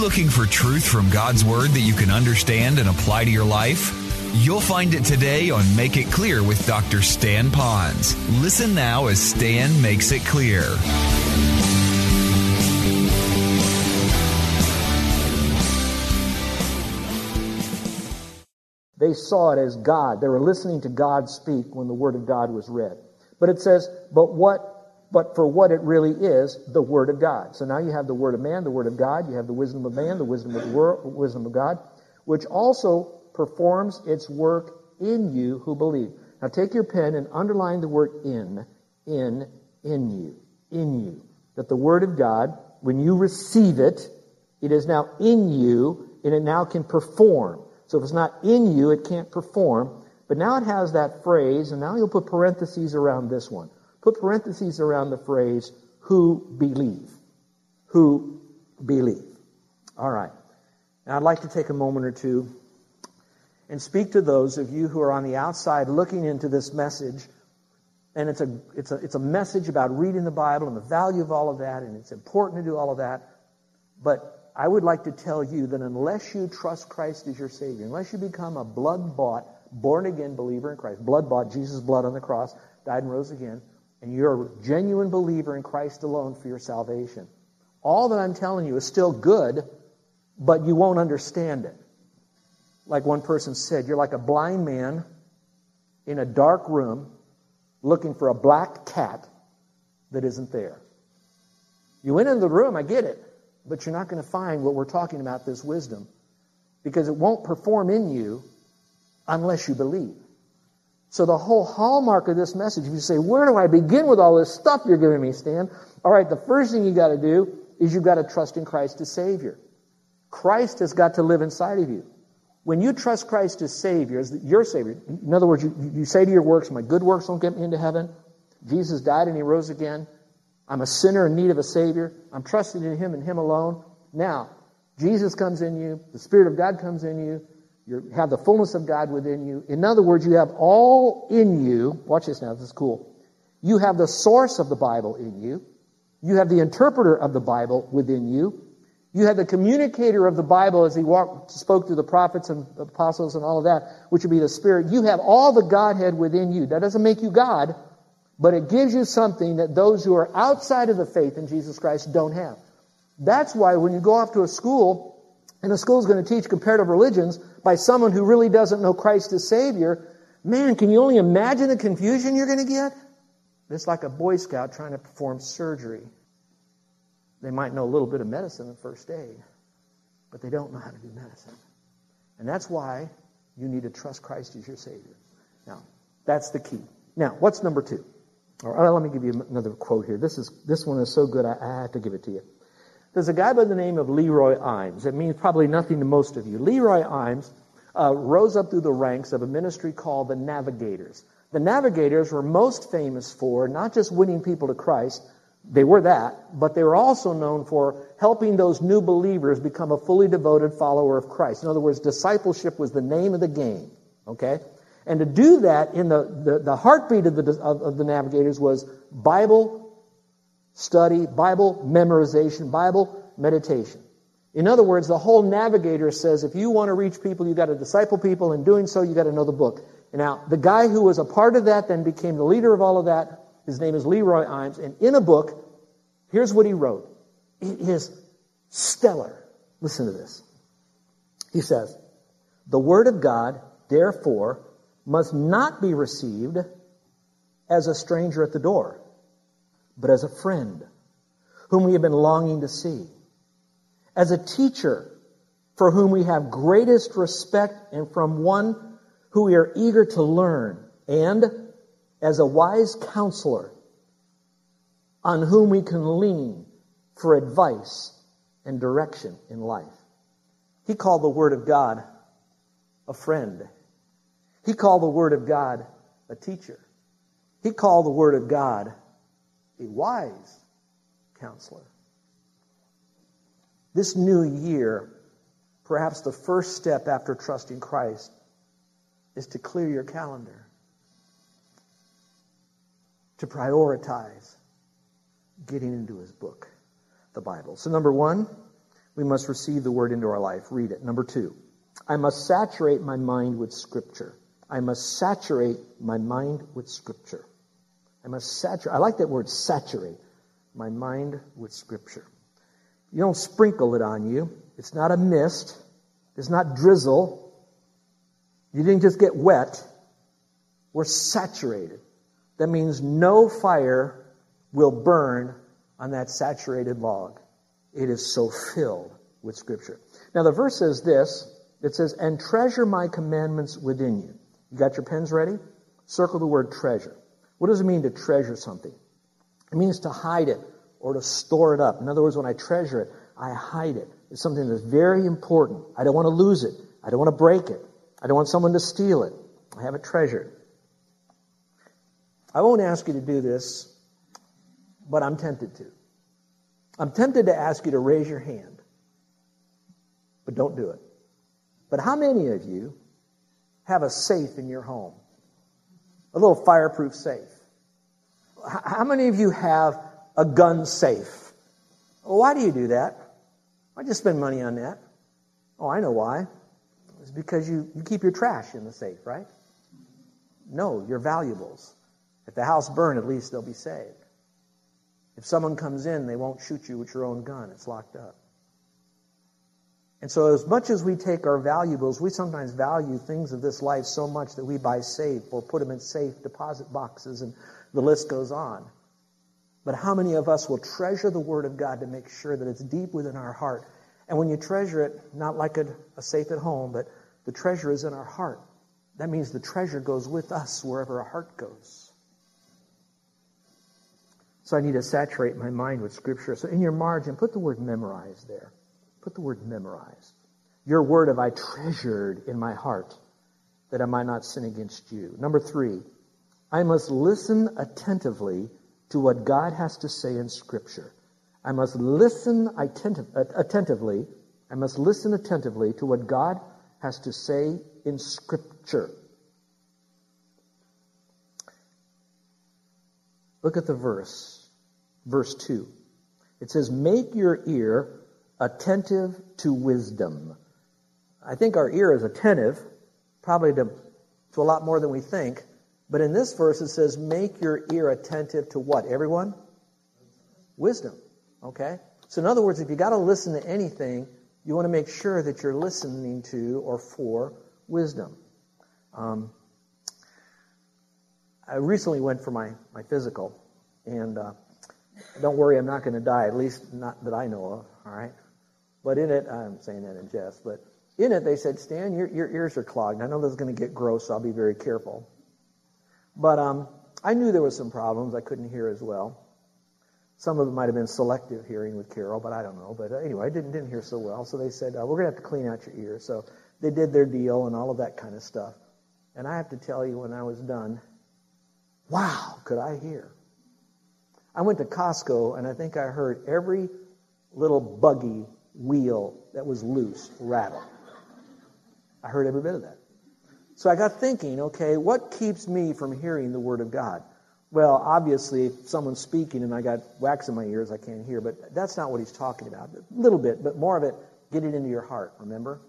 looking for truth from God's Word that you can understand and apply to your life? You'll find it today on Make It Clear with Dr. Stan Ponz. Listen now as Stan makes it clear. They saw it as God. They were listening to God speak when the Word of God was read. But it says, but what but for what it really is, the Word of God. So now you have the Word of man, the Word of God, you have the wisdom of man, the wisdom of the world, wisdom of God, which also performs its work in you who believe. Now take your pen and underline the word in, in, in you, in you. That the Word of God, when you receive it, it is now in you and it now can perform. So if it's not in you, it can't perform. But now it has that phrase, and now you'll put parentheses around this one. Put parentheses around the phrase, who believe. Who believe. All right. Now I'd like to take a moment or two and speak to those of you who are on the outside looking into this message. And it's a, it's a, it's a message about reading the Bible and the value of all of that, and it's important to do all of that. But I would like to tell you that unless you trust Christ as your Savior, unless you become a blood bought, born again believer in Christ, blood bought, Jesus' blood on the cross, died and rose again, and you're a genuine believer in Christ alone for your salvation, all that I'm telling you is still good, but you won't understand it. Like one person said, you're like a blind man in a dark room looking for a black cat that isn't there. You went into the room, I get it, but you're not going to find what we're talking about, this wisdom, because it won't perform in you unless you believe. So the whole hallmark of this message, if you say, where do I begin with all this stuff you're giving me, Stan? All right, the first thing you got to do is you've got to trust in Christ as Savior. Christ has got to live inside of you. When you trust Christ as Savior, as your Savior, in other words, you, you say to your works, my good works don't get me into heaven. Jesus died and He rose again. I'm a sinner in need of a Savior. I'm trusting in Him and Him alone. Now, Jesus comes in you. The Spirit of God comes in you. You have the fullness of God within you. In other words, you have all in you. Watch this now. This is cool. You have the source of the Bible in you. You have the interpreter of the Bible within you. You have the communicator of the Bible as he walked, spoke through the prophets and apostles and all of that, which would be the Spirit. You have all the Godhead within you. That doesn't make you God, but it gives you something that those who are outside of the faith in Jesus Christ don't have. That's why when you go off to a school, and a school is going to teach comparative religions by someone who really doesn't know Christ as Savior, man, can you only imagine the confusion you're going to get? It's like a Boy Scout trying to perform surgery. They might know a little bit of medicine and first aid, but they don't know how to do medicine. And that's why you need to trust Christ as your Savior. Now, that's the key. Now, what's number two? All right, let me give you another quote here. This is this one is so good I, I have to give it to you. There's a guy by the name of Leroy Eims. It means probably nothing to most of you. Leroy Eims uh, rose up through the ranks of a ministry called the Navigators. The Navigators were most famous for not just winning people to Christ, they were that, but they were also known for helping those new believers become a fully devoted follower of Christ. In other words, discipleship was the name of the game. Okay? And to do that in the, the, the heartbeat of the, of, of the navigators was Bible study, Bible memorization, Bible meditation. In other words, the whole navigator says if you want to reach people, you've got to disciple people. In doing so, you've got to know the book. Now, the guy who was a part of that then became the leader of all of that. His name is Leroy Eims. And in a book, here's what he wrote. It is stellar. Listen to this. He says, The Word of God, therefore, must not be received as a stranger at the door, but as a friend whom we have been longing to see, as a teacher for whom we have greatest respect and from one who we are eager to learn, and as a wise counselor on whom we can lean for advice and direction in life. He called the Word of God a friend. He called the Word of God a teacher. He called the Word of God a wise counselor. This new year, perhaps the first step after trusting Christ is to clear your calendar, to prioritize getting into His book, the Bible. So, number one, we must receive the Word into our life. Read it. Number two, I must saturate my mind with Scripture. I must saturate my mind with Scripture. I must saturate. I like that word, saturate my mind with Scripture. You don't sprinkle it on you. It's not a mist. It's not drizzle. You didn't just get wet. We're saturated. That means no fire will burn on that saturated log. It is so filled with Scripture. Now, the verse says this it says, And treasure my commandments within you. You got your pens ready? Circle the word treasure. What does it mean to treasure something? It means to hide it or to store it up. In other words, when I treasure it, I hide it. It's something that's very important. I don't want to lose it. I don't want to break it. I don't want someone to steal it. I have it treasured. I won't ask you to do this, but I'm tempted to. I'm tempted to ask you to raise your hand, but don't do it. But how many of you have a safe in your home? A little fireproof safe. How many of you have a gun safe? Well, why do you do that? Why do you spend money on that? Oh, I know why. It's because you, you keep your trash in the safe, right? No, your valuables. If the house burned, at least they'll be saved. If someone comes in, they won't shoot you with your own gun. It's locked up. And so, as much as we take our valuables, we sometimes value things of this life so much that we buy safe or put them in safe deposit boxes, and the list goes on. But how many of us will treasure the Word of God to make sure that it's deep within our heart? And when you treasure it, not like a, a safe at home, but the treasure is in our heart. That means the treasure goes with us wherever our heart goes. So I need to saturate my mind with Scripture. So in your margin, put the word memorize there. Put the word memorized. Your word have I treasured in my heart that I might not sin against you. Number three, I must listen attentively to what God has to say in Scripture. I must listen attentive, attentively. I must listen attentively to what God has to say in Scripture. Look at the verse, verse 2. It says, Make your ear attentive to wisdom. I think our ear is attentive, probably to, to a lot more than we think. But in this verse, it says, make your ear attentive to what? Everyone? Wisdom. Okay? So, in other words, if you got to listen to anything, you want to make sure that you're listening to or for wisdom. Um, I recently went for my, my physical, and uh, don't worry, I'm not going to die, at least not that I know of, all right? But in it, I'm saying that in jest, but in it they said, Stan, your, your ears are clogged. I know this is going to get gross, so I'll be very careful. But um, I knew there was some problems. I couldn't hear as well. Some of it might have been selective hearing with Carol, but I don't know. But anyway, I didn't, didn't hear so well. So they said, uh, we're going to have to clean out your ears. So they did their deal and all of that kind of stuff. And I have to tell you, when I was done, wow, could I hear? I went to Costco and I think I heard every little buggy wheel that was loose rattle. I heard every bit of that. So I got thinking, okay, what keeps me from hearing the Word of God? Well, obviously, if someone's speaking and I got wax in my ears, I can't hear, but that's not what he's talking about. A little bit, but more of it, get it into your heart, remember?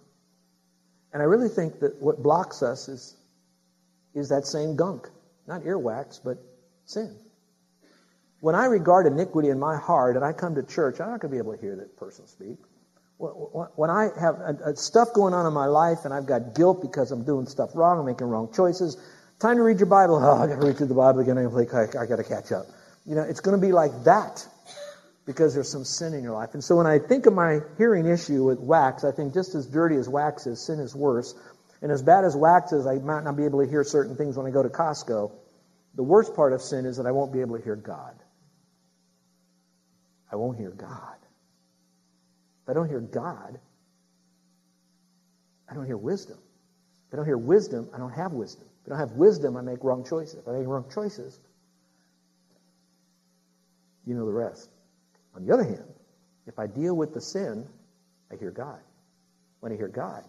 And I really think that what blocks us is, is that same gunk. Not earwax, but sin. When I regard iniquity in my heart and I come to church, I'm not going to be able to hear that person speak when I have uh, uh, stuff going on in my life and I've got guilt because I'm doing stuff wrong, I'm making wrong choices, time to read your Bible. Oh, I got to read through the Bible again. I, I got to catch up. You know, it's going to be like that because there's some sin in your life. And so when I think of my hearing issue with wax, I think just as dirty as wax is, sin is worse. And as bad as wax is, I might not be able to hear certain things when I go to Costco. The worst part of sin is that I won't be able to hear God. I won't hear God. I don't hear God, I don't hear wisdom. If I don't hear wisdom, I don't have wisdom. If I don't have wisdom, I make wrong choices. If I make wrong choices, you know the rest. On the other hand, if I deal with the sin, I hear God. When I hear God,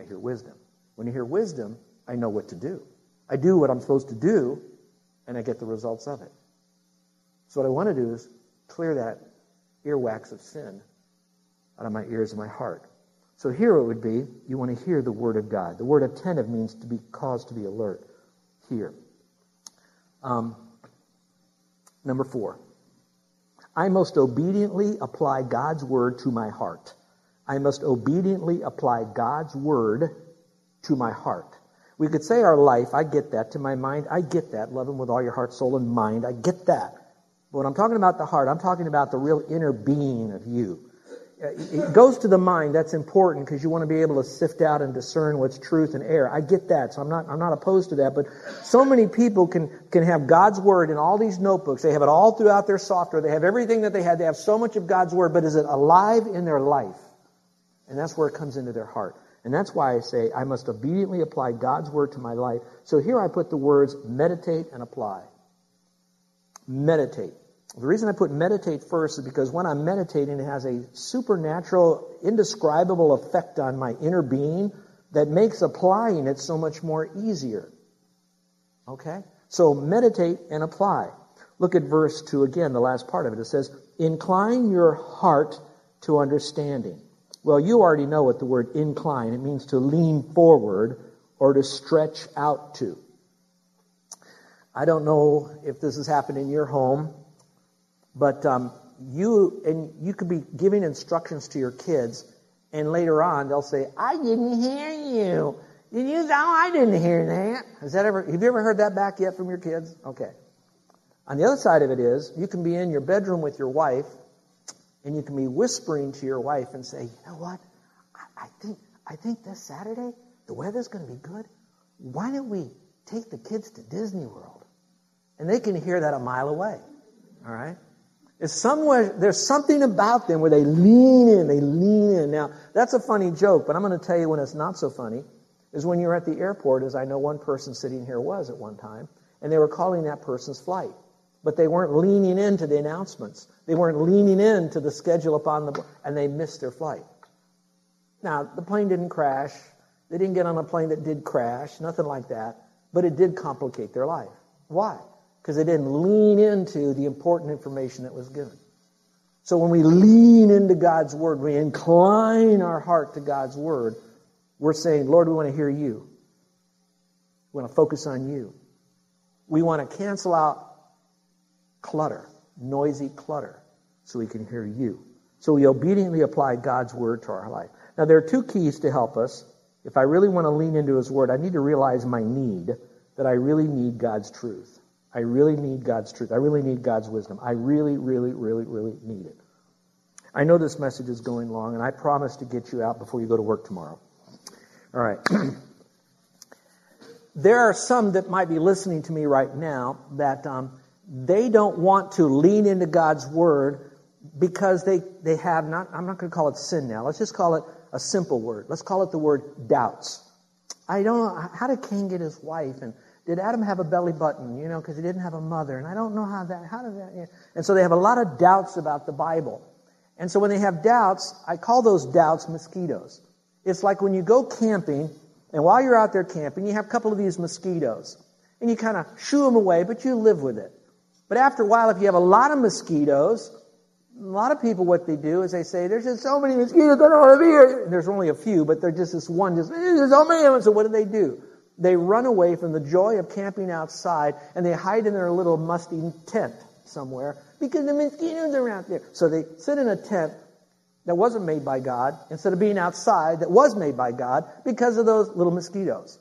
I hear wisdom. When I hear wisdom, I know what to do. I do what I'm supposed to do, and I get the results of it. So what I want to do is clear that earwax of sin out of my ears and my heart. So here it would be, you want to hear the word of God. The word attentive means to be caused to be alert. Here. Um, number four. I must obediently apply God's word to my heart. I must obediently apply God's word to my heart. We could say our life, I get that. To my mind, I get that. Love Him with all your heart, soul, and mind. I get that. But when I'm talking about the heart, I'm talking about the real inner being of you. It goes to the mind. That's important because you want to be able to sift out and discern what's truth and error. I get that, so I'm not I'm not opposed to that. But so many people can can have God's word in all these notebooks. They have it all throughout their software. They have everything that they had. They have so much of God's word, but is it alive in their life? And that's where it comes into their heart. And that's why I say I must obediently apply God's word to my life. So here I put the words meditate and apply. Meditate. The reason I put meditate first is because when I'm meditating, it has a supernatural, indescribable effect on my inner being that makes applying it so much more easier. Okay? So meditate and apply. Look at verse 2 again, the last part of it. It says, Incline your heart to understanding. Well, you already know what the word incline, it means to lean forward or to stretch out to. I don't know if this has happened in your home. But um, you and you could be giving instructions to your kids, and later on they'll say, "I didn't hear you. Did you? No, I didn't hear that." Has that ever? Have you ever heard that back yet from your kids? Okay. On the other side of it is, you can be in your bedroom with your wife, and you can be whispering to your wife and say, "You know what? I, I think I think this Saturday the weather's going to be good. Why don't we take the kids to Disney World?" And they can hear that a mile away. All right. It's somewhere, there's something about them where they lean in, they lean in. Now, that's a funny joke, but I'm going to tell you when it's not so funny, is when you're at the airport, as I know one person sitting here was at one time, and they were calling that person's flight. But they weren't leaning into the announcements. They weren't leaning into the schedule upon the, and they missed their flight. Now, the plane didn't crash. They didn't get on a plane that did crash, nothing like that, but it did complicate their life. Why? Because they didn't lean into the important information that was given. So when we lean into God's Word, we incline our heart to God's Word, we're saying, Lord, we want to hear you. We want to focus on you. We want to cancel out clutter, noisy clutter, so we can hear you. So we obediently apply God's Word to our life. Now, there are two keys to help us. If I really want to lean into His Word, I need to realize my need, that I really need God's truth. I really need God's truth. I really need God's wisdom. I really, really, really, really need it. I know this message is going long, and I promise to get you out before you go to work tomorrow. All right. there are some that might be listening to me right now that um, they don't want to lean into God's word because they, they have not, I'm not going to call it sin now. Let's just call it a simple word. Let's call it the word doubts. I don't know, how did Cain get his wife? And did Adam have a belly button? You know, because he didn't have a mother. And I don't know how that, how did that, and so they have a lot of doubts about the Bible. And so when they have doubts, I call those doubts mosquitoes. It's like when you go camping, and while you're out there camping, you have a couple of these mosquitoes. And you kind of shoo them away, but you live with it. But after a while, if you have a lot of mosquitoes, a lot of people, what they do is they say, there's just so many mosquitoes, I don't want to be here. And there's only a few, but they're just this one, just, there's so many of them. So what do they do? They run away from the joy of camping outside and they hide in their little musty tent somewhere because the mosquitoes are out there. So they sit in a tent that wasn't made by God instead of being outside that was made by God because of those little mosquitoes.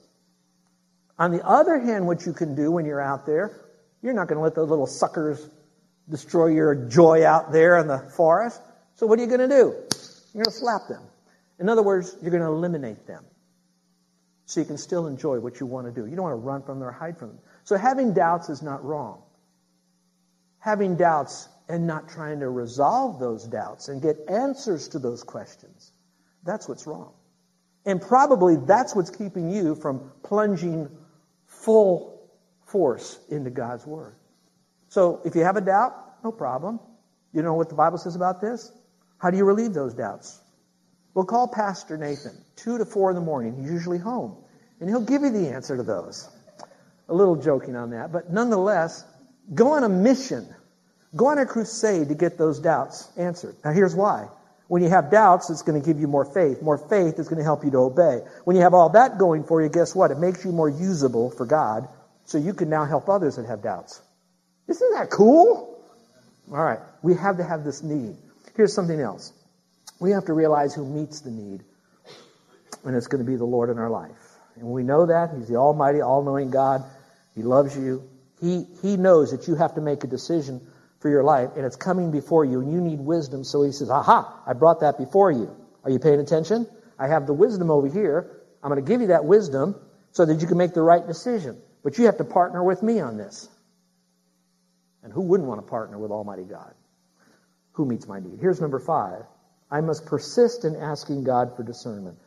On the other hand, what you can do when you're out there, you're not going to let those little suckers destroy your joy out there in the forest. So what are you going to do? You're going to slap them. In other words, you're going to eliminate them so you can still enjoy what you want to do. You don't want to run from them or hide from them. So having doubts is not wrong. Having doubts and not trying to resolve those doubts and get answers to those questions. That's what's wrong. And probably that's what's keeping you from plunging full force into God's Word. So if you have a doubt, no problem. You know what the Bible says about this? How do you relieve those doubts? Well, call Pastor Nathan, 2 to 4 in the morning. He's usually home. And he'll give you the answer to those. A little joking on that. But nonetheless, go on a mission. Go on a crusade to get those doubts answered. Now here's why. When you have doubts, it's going to give you more faith. More faith is going to help you to obey. When you have all that going for you, guess what? It makes you more usable for God, so you can now help others that have doubts. Isn't that cool? All right. We have to have this need. Here's something else. We have to realize who meets the need, and it's going to be the Lord in our life. And we know that. He's the Almighty, all knowing God. He loves you. He, he knows that you have to make a decision for your life, and it's coming before you, and you need wisdom. So he says, Aha, I brought that before you. Are you paying attention? I have the wisdom over here. I'm going to give you that wisdom so that you can make the right decision. But you have to partner with me on this. And who wouldn't want to partner with Almighty God? Who meets my need? Here's number five. I must persist in asking God for discernment.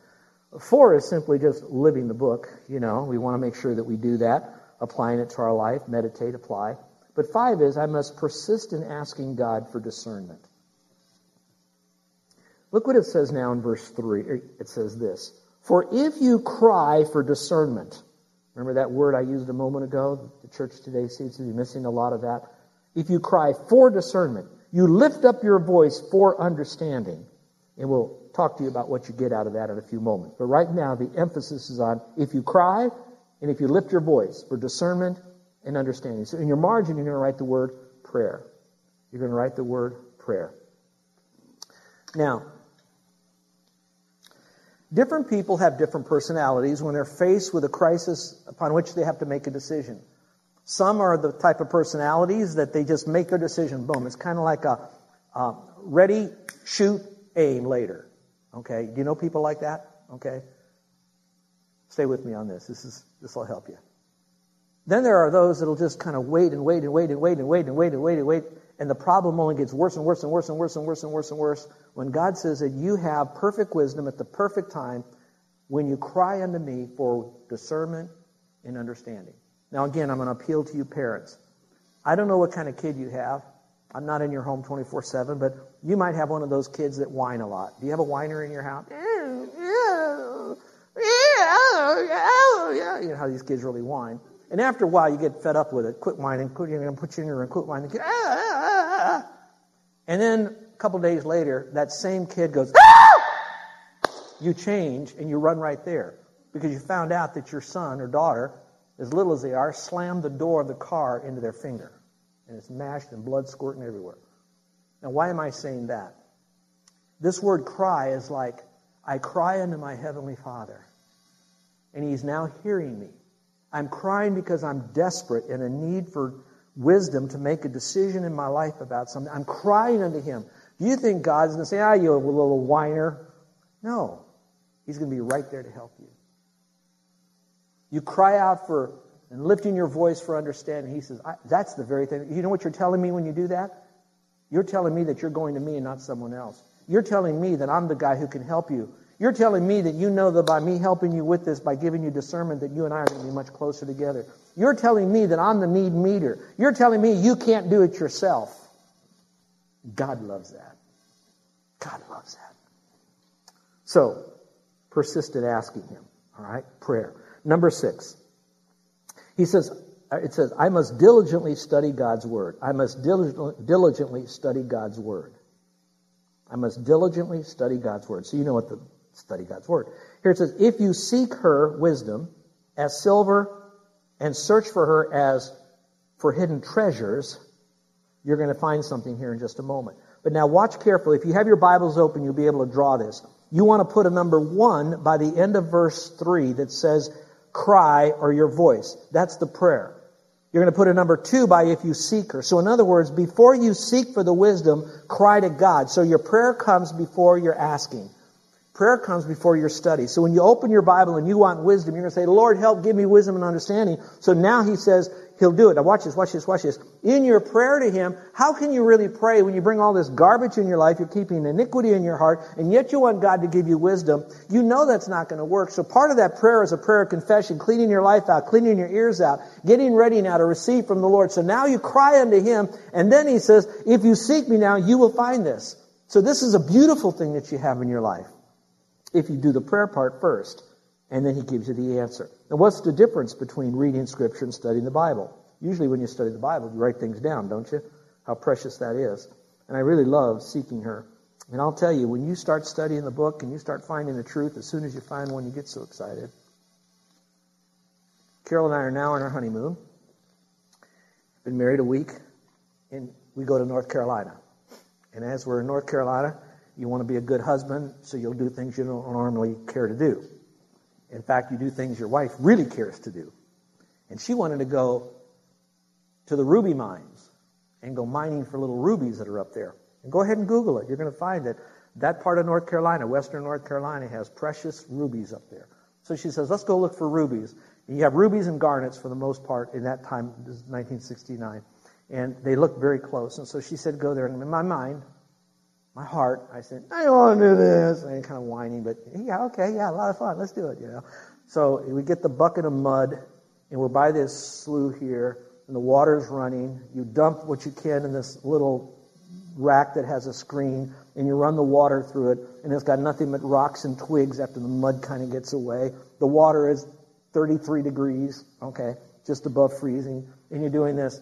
Four is simply just living the book. You know, we want to make sure that we do that, applying it to our life, meditate, apply. But five is, I must persist in asking God for discernment. Look what it says now in verse 3. It says this For if you cry for discernment, remember that word I used a moment ago? The church today seems to be missing a lot of that. If you cry for discernment, you lift up your voice for understanding. And we'll talk to you about what you get out of that in a few moments. But right now, the emphasis is on if you cry and if you lift your voice for discernment and understanding. So in your margin, you're going to write the word prayer. You're going to write the word prayer. Now, different people have different personalities when they're faced with a crisis upon which they have to make a decision. Some are the type of personalities that they just make a decision, boom. It's kind of like a uh, ready, shoot, aim later. Okay? Do you know people like that? Okay? Stay with me on this. This is this will help you. Then there are those that'll just kind of wait and wait and wait and wait and wait and wait and wait and wait. And the problem only gets worse and worse and worse and worse and worse and worse and worse when God says that you have perfect wisdom at the perfect time when you cry unto me for discernment and understanding. Now, again, I'm going to appeal to you parents. I don't know what kind of kid you have. I'm not in your home 24 7, but you might have one of those kids that whine a lot. Do you have a whiner in your house? You know how these kids really whine. And after a while, you get fed up with it. Quit whining. Quit, you're going to put you in your room. Quit whining. Ah, ah, ah, and then a couple days later, that same kid goes, you change and you run right there because you found out that your son or daughter, as little as they are, slammed the door of the car into their finger. And it's mashed and blood squirting everywhere. Now, why am I saying that? This word cry is like, I cry unto my heavenly Father, and he's now hearing me. I'm crying because I'm desperate and a need for wisdom to make a decision in my life about something. I'm crying unto Him. Do you think God's going to say, ah, you little whiner? No. He's going to be right there to help you. You cry out for and lifting your voice for understanding. He says, that's the very thing. You know what you're telling me when you do that? You're telling me that you're going to me and not someone else. You're telling me that I'm the guy who can help you. You're telling me that you know that by me helping you with this, by giving you discernment, that you and I are going to be much closer together. You're telling me that I'm the need meter. You're telling me you can't do it yourself. God loves that. God loves that. So, persist in asking Him. All right? Prayer. Number six. He says, Uh, it says, I must diligently study God's Word. I must diligently study God's Word. I must diligently study God's Word. So you know what the study God's Word. Here it says, if you seek her wisdom as silver and search for her as for hidden treasures, you're going to find something here in just a moment. But now watch carefully. If you have your Bibles open, you'll be able to draw this. You want to put a number one by the end of verse three that says, cry or your voice. That's the prayer. You're going to put a number two by if you seek her. So in other words, before you seek for the wisdom, cry to God. So your prayer comes before you're asking. Prayer comes before your study. So when you open your Bible and you want wisdom, you're going to say, Lord, help give me wisdom and understanding. So now he says, He'll do it. Now watch this, watch this, watch this. In your prayer to Him, how can you really pray when you bring all this garbage in your life, you're keeping iniquity in your heart, and yet you want God to give you wisdom? You know that's not going to work. So part of that prayer is a prayer of confession, cleaning your life out, cleaning your ears out, getting ready now to receive from the Lord. So now you cry unto Him, and then He says, if you seek me now, you will find this. So this is a beautiful thing that you have in your life. If you do the prayer part first, and then He gives you the answer. And what's the difference between reading Scripture and studying the Bible? Usually when you study the Bible, you write things down, don't you? How precious that is. And I really love seeking her. And I'll tell you, when you start studying the book and you start finding the truth, as soon as you find one, you get so excited. Carol and I are now on our honeymoon. Been married a week, and we go to North Carolina. And as we're in North Carolina, you want to be a good husband, so you'll do things you don't normally care to do. In fact, you do things your wife really cares to do. And she wanted to go to the ruby mines and go mining for little rubies that are up there. And go ahead and Google it. You're going to find that that part of North Carolina, western North Carolina, has precious rubies up there. So she says, let's go look for rubies. And you have rubies and garnets for the most part in that time, 1969. And they look very close. And so she said, go there. And in my mind, my heart, I said, I don't want to do this. And kind of whining, but yeah, okay, yeah, a lot of fun. Let's do it, you know. So we get the bucket of mud, and we're by this slough here, and the water's running. You dump what you can in this little rack that has a screen, and you run the water through it, and it's got nothing but rocks and twigs after the mud kind of gets away. The water is 33 degrees, okay, just above freezing, and you're doing this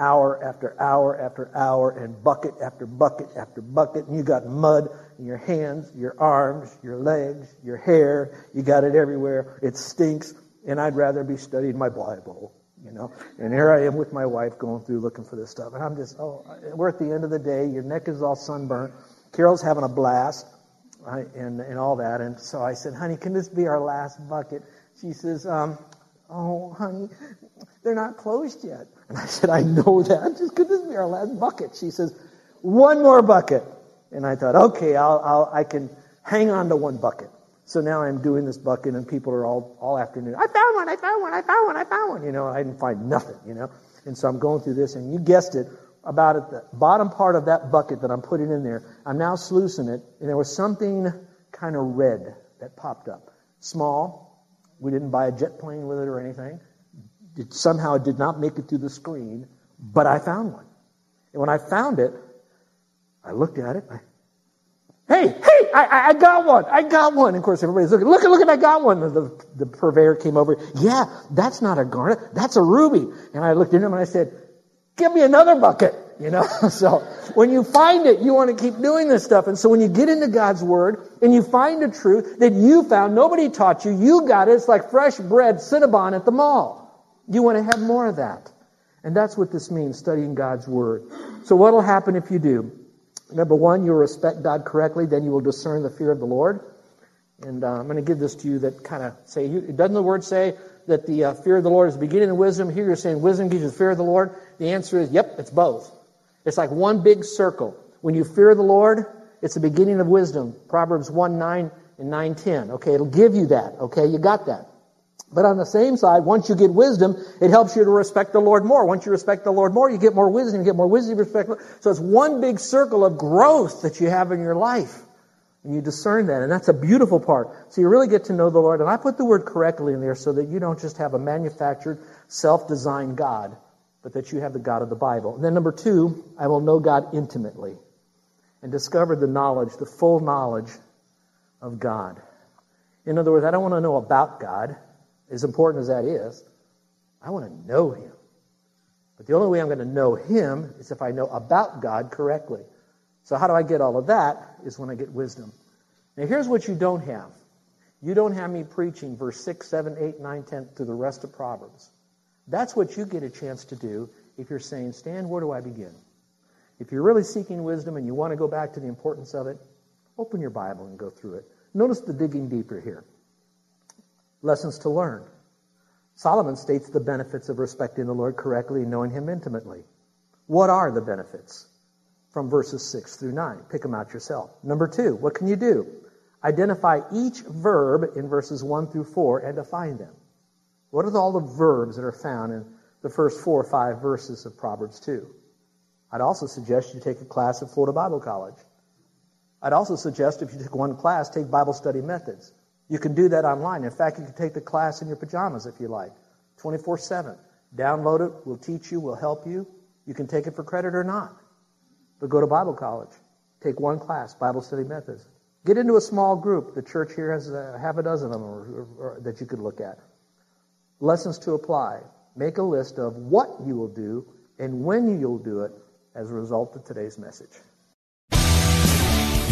hour after hour after hour and bucket after bucket after bucket and you got mud in your hands, your arms, your legs, your hair. You got it everywhere. It stinks. And I'd rather be studying my Bible, you know. And here I am with my wife going through looking for this stuff. And I'm just, oh, we're at the end of the day. Your neck is all sunburnt. Carol's having a blast right, and, and all that. And so I said, honey, can this be our last bucket? She says, um, oh, honey, they're not closed yet. And I said, I know that. Just could this be our last bucket? She says, one more bucket. And I thought, okay, I'll, I'll, I can hang on to one bucket. So now I'm doing this bucket and people are all, all afternoon, I found one, I found one, I found one, I found one. You know, I didn't find nothing, you know. And so I'm going through this and you guessed it, about at the bottom part of that bucket that I'm putting in there, I'm now sluicing it and there was something kind of red that popped up. Small. We didn't buy a jet plane with it or anything. It somehow it did not make it through the screen, but I found one. And when I found it, I looked at it. I, hey, hey, I, I got one. I got one. And of course, everybody's looking, look, look, I got one. The, the purveyor came over. Yeah, that's not a garnet. That's a ruby. And I looked at him and I said, give me another bucket. You know, so when you find it, you want to keep doing this stuff. And so when you get into God's Word and you find a truth that you found, nobody taught you, you got it. It's like fresh bread, Cinnabon at the mall. You want to have more of that. And that's what this means, studying God's Word. So what will happen if you do? Number one, you'll respect God correctly, then you will discern the fear of the Lord. And uh, I'm going to give this to you that kind of say, doesn't the Word say that the uh, fear of the Lord is the beginning of wisdom? Here you're saying wisdom gives you the fear of the Lord. The answer is, yep, it's both. It's like one big circle. When you fear the Lord, it's the beginning of wisdom. Proverbs 1, 9 and 9, 10. Okay, it'll give you that. Okay, you got that. But on the same side, once you get wisdom, it helps you to respect the Lord more. Once you respect the Lord more, you get more wisdom, you get more wisdom, you respect. So it's one big circle of growth that you have in your life. And you discern that, and that's a beautiful part. So you really get to know the Lord. And I put the word correctly in there so that you don't just have a manufactured, self-designed God, but that you have the God of the Bible. And then number two, I will know God intimately and discover the knowledge, the full knowledge of God. In other words, I don't want to know about God as important as that is, I want to know Him. But the only way I'm going to know Him is if I know about God correctly. So how do I get all of that? Is when I get wisdom. Now here's what you don't have. You don't have me preaching verse 6, 7, 8, 9, 10 through the rest of Proverbs. That's what you get a chance to do if you're saying, Stan, where do I begin? If you're really seeking wisdom and you want to go back to the importance of it, open your Bible and go through it. Notice the digging deeper here lessons to learn. Solomon states the benefits of respecting the Lord correctly and knowing Him intimately. What are the benefits? From verses 6 through 9. Pick them out yourself. Number two, what can you do? Identify each verb in verses 1 through 4 and define them. What are all the verbs that are found in the first four or five verses of Proverbs 2. I'd also suggest you take a class at Florida Bible College. I'd also suggest if you take one class, take Bible study methods. You can do that online. In fact, you can take the class in your pajamas if you like, 24 7. Download it, we'll teach you, we'll help you. You can take it for credit or not. But go to Bible college. Take one class, Bible study methods. Get into a small group. The church here has a half a dozen of them or, or, or, that you could look at. Lessons to apply. Make a list of what you will do and when you'll do it as a result of today's message.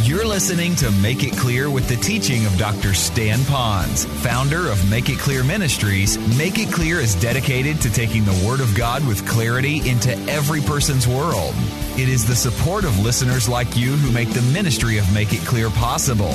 You're listening to Make It Clear with the teaching of Dr. Stan Ponz, founder of Make It Clear Ministries. Make It Clear is dedicated to taking the Word of God with clarity into every person's world. It is the support of listeners like you who make the ministry of Make It Clear possible.